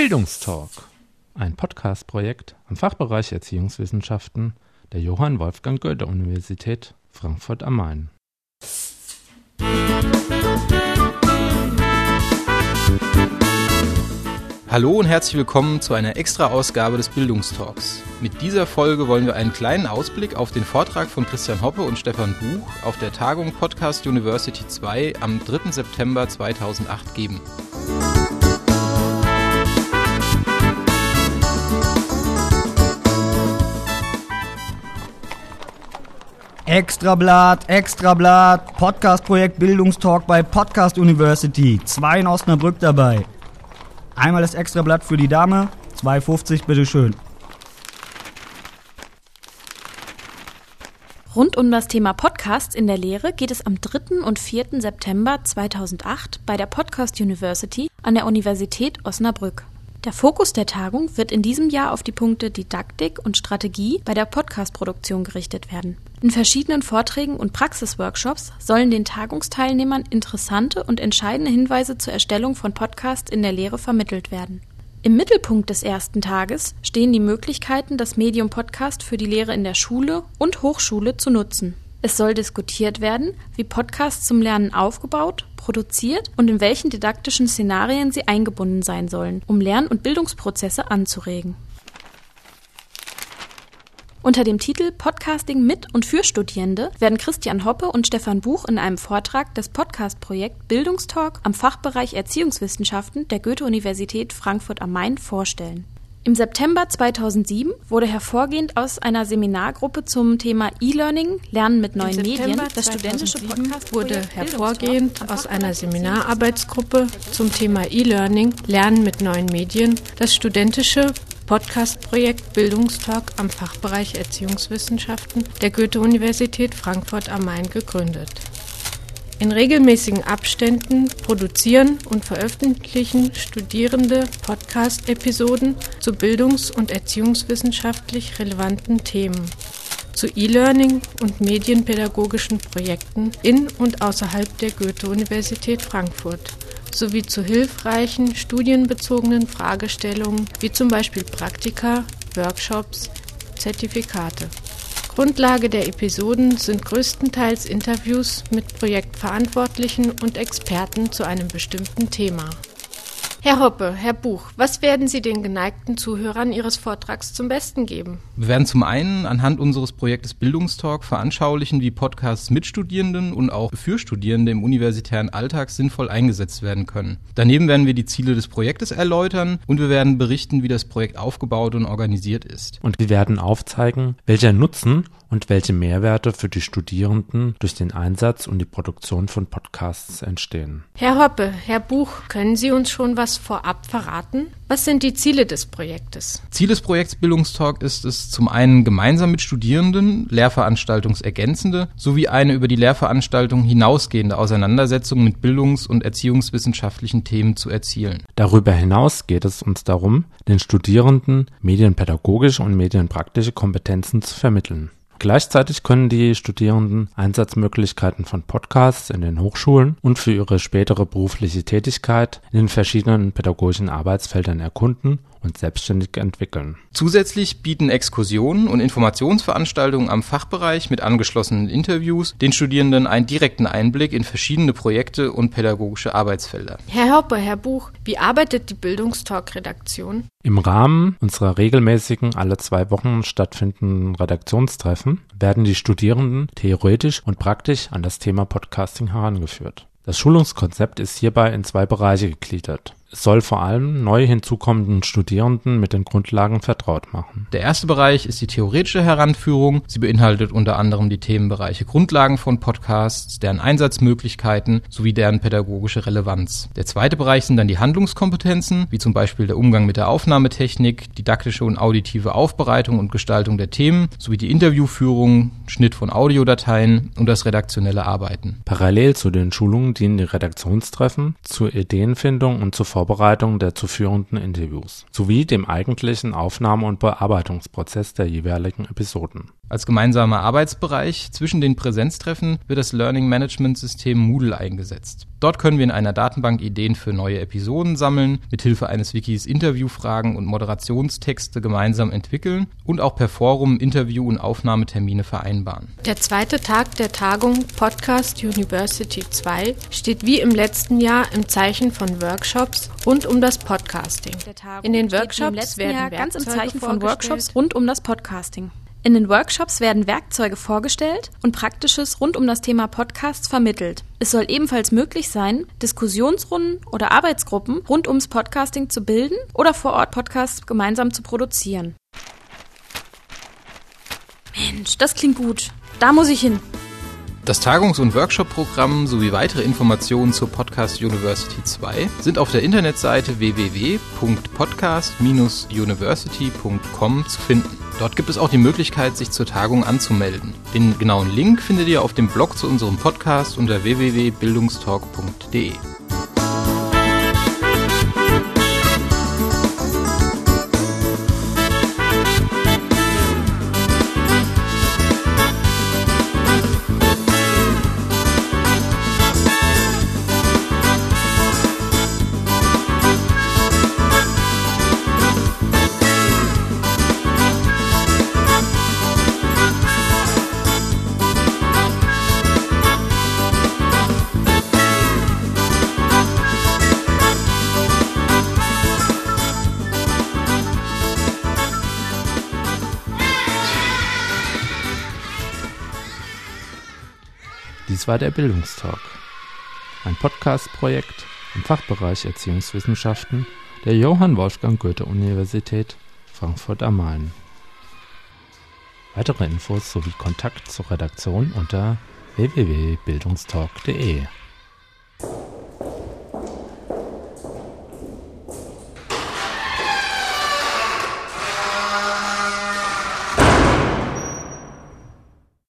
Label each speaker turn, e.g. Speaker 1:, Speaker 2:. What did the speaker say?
Speaker 1: Bildungstalk, ein Podcast-Projekt am Fachbereich Erziehungswissenschaften der Johann Wolfgang Goethe Universität Frankfurt am Main.
Speaker 2: Hallo und herzlich willkommen zu einer Extra-Ausgabe des Bildungstalks. Mit dieser Folge wollen wir einen kleinen Ausblick auf den Vortrag von Christian Hoppe und Stefan Buch auf der Tagung Podcast University 2 am 3. September 2008 geben.
Speaker 3: Extrablatt, Extrablatt, Podcast-Projekt Bildungstalk bei Podcast University. Zwei in Osnabrück dabei. Einmal das Extrablatt für die Dame, 2,50 bitteschön.
Speaker 4: Rund um das Thema Podcasts in der Lehre geht es am 3. und 4. September 2008 bei der Podcast University an der Universität Osnabrück. Der Fokus der Tagung wird in diesem Jahr auf die Punkte Didaktik und Strategie bei der Podcast-Produktion gerichtet werden. In verschiedenen Vorträgen und Praxisworkshops sollen den Tagungsteilnehmern interessante und entscheidende Hinweise zur Erstellung von Podcasts in der Lehre vermittelt werden. Im Mittelpunkt des ersten Tages stehen die Möglichkeiten, das Medium Podcast für die Lehre in der Schule und Hochschule zu nutzen. Es soll diskutiert werden, wie Podcasts zum Lernen aufgebaut, produziert und in welchen didaktischen Szenarien sie eingebunden sein sollen, um Lern- und Bildungsprozesse anzuregen. Unter dem Titel Podcasting mit und für Studierende werden Christian Hoppe und Stefan Buch in einem Vortrag das Podcast-Projekt Bildungstalk am Fachbereich Erziehungswissenschaften der Goethe-Universität Frankfurt am Main vorstellen. Im September 2007 wurde hervorgehend aus einer Seminargruppe zum Thema E-Learning, Lernen mit neuen Medien,
Speaker 5: das studentische Podcast wurde hervorgehend aus einer Seminararbeitsgruppe zum Thema E-Learning, Lernen mit neuen Medien, das studentische Podcast-Projekt Bildungstalk am Fachbereich Erziehungswissenschaften der Goethe-Universität Frankfurt am Main gegründet. In regelmäßigen Abständen produzieren und veröffentlichen Studierende Podcast-Episoden zu bildungs- und erziehungswissenschaftlich relevanten Themen, zu E-Learning und medienpädagogischen Projekten in und außerhalb der Goethe-Universität Frankfurt sowie zu hilfreichen studienbezogenen Fragestellungen wie zum Beispiel Praktika, Workshops, Zertifikate. Grundlage der Episoden sind größtenteils Interviews mit Projektverantwortlichen und Experten zu einem bestimmten Thema. Herr Hoppe, Herr Buch, was werden Sie den geneigten Zuhörern Ihres Vortrags zum Besten geben?
Speaker 2: Wir werden zum einen anhand unseres Projektes Bildungstalk veranschaulichen, wie Podcasts mit Studierenden und auch für Studierende im universitären Alltag sinnvoll eingesetzt werden können. Daneben werden wir die Ziele des Projektes erläutern und wir werden berichten, wie das Projekt aufgebaut und organisiert ist.
Speaker 1: Und wir werden aufzeigen, welcher Nutzen und welche Mehrwerte für die Studierenden durch den Einsatz und die Produktion von Podcasts entstehen.
Speaker 5: Herr Hoppe, Herr Buch, können Sie uns schon was vorab verraten? Was sind die Ziele des Projektes?
Speaker 2: Ziel des Projekts Bildungstalk ist es zum einen gemeinsam mit Studierenden Lehrveranstaltungsergänzende sowie eine über die Lehrveranstaltung hinausgehende Auseinandersetzung mit bildungs- und erziehungswissenschaftlichen Themen zu erzielen.
Speaker 1: Darüber hinaus geht es uns darum, den Studierenden medienpädagogische und medienpraktische Kompetenzen zu vermitteln. Gleichzeitig können die Studierenden Einsatzmöglichkeiten von Podcasts in den Hochschulen und für ihre spätere berufliche Tätigkeit in den verschiedenen pädagogischen Arbeitsfeldern erkunden und selbstständig entwickeln.
Speaker 2: Zusätzlich bieten Exkursionen und Informationsveranstaltungen am Fachbereich mit angeschlossenen Interviews den Studierenden einen direkten Einblick in verschiedene Projekte und pädagogische Arbeitsfelder.
Speaker 5: Herr Hoppe, Herr Buch, wie arbeitet die Bildungstalk-Redaktion?
Speaker 1: Im Rahmen unserer regelmäßigen alle zwei Wochen stattfindenden Redaktionstreffen werden die Studierenden theoretisch und praktisch an das Thema Podcasting herangeführt. Das Schulungskonzept ist hierbei in zwei Bereiche gegliedert. Soll vor allem neu hinzukommenden Studierenden mit den Grundlagen vertraut machen.
Speaker 2: Der erste Bereich ist die theoretische Heranführung. Sie beinhaltet unter anderem die Themenbereiche Grundlagen von Podcasts, deren Einsatzmöglichkeiten sowie deren pädagogische Relevanz. Der zweite Bereich sind dann die Handlungskompetenzen, wie zum Beispiel der Umgang mit der Aufnahmetechnik, didaktische und auditive Aufbereitung und Gestaltung der Themen sowie die Interviewführung, Schnitt von Audiodateien und das redaktionelle Arbeiten.
Speaker 1: Parallel zu den Schulungen dienen die Redaktionstreffen zur Ideenfindung und zur Vorbereitung der zu führenden Interviews sowie dem eigentlichen Aufnahme- und Bearbeitungsprozess der jeweiligen Episoden.
Speaker 2: Als gemeinsamer Arbeitsbereich zwischen den Präsenztreffen wird das Learning Management System Moodle eingesetzt. Dort können wir in einer Datenbank Ideen für neue Episoden sammeln, mithilfe eines Wikis Interviewfragen und Moderationstexte gemeinsam entwickeln und auch per Forum Interview- und Aufnahmetermine vereinbaren.
Speaker 5: Der zweite Tag der Tagung Podcast University 2 steht wie im letzten Jahr im Zeichen von Workshops rund um das Podcasting.
Speaker 4: In den Workshops werden ganz im Zeichen von Workshops rund um das Podcasting. In den Workshops werden Werkzeuge vorgestellt und Praktisches rund um das Thema Podcasts vermittelt. Es soll ebenfalls möglich sein, Diskussionsrunden oder Arbeitsgruppen rund ums Podcasting zu bilden oder vor Ort Podcasts gemeinsam zu produzieren. Mensch, das klingt gut. Da muss ich hin.
Speaker 2: Das Tagungs- und Workshop-Programm sowie weitere Informationen zur Podcast University 2 sind auf der Internetseite www.podcast-university.com zu finden. Dort gibt es auch die Möglichkeit, sich zur Tagung anzumelden. Den genauen Link findet ihr auf dem Blog zu unserem Podcast unter www.bildungstalk.de.
Speaker 1: Dies war der Bildungstalk, ein Podcast-Projekt im Fachbereich Erziehungswissenschaften der Johann Wolfgang Goethe-Universität Frankfurt am Main. Weitere Infos sowie Kontakt zur Redaktion unter www.bildungstalk.de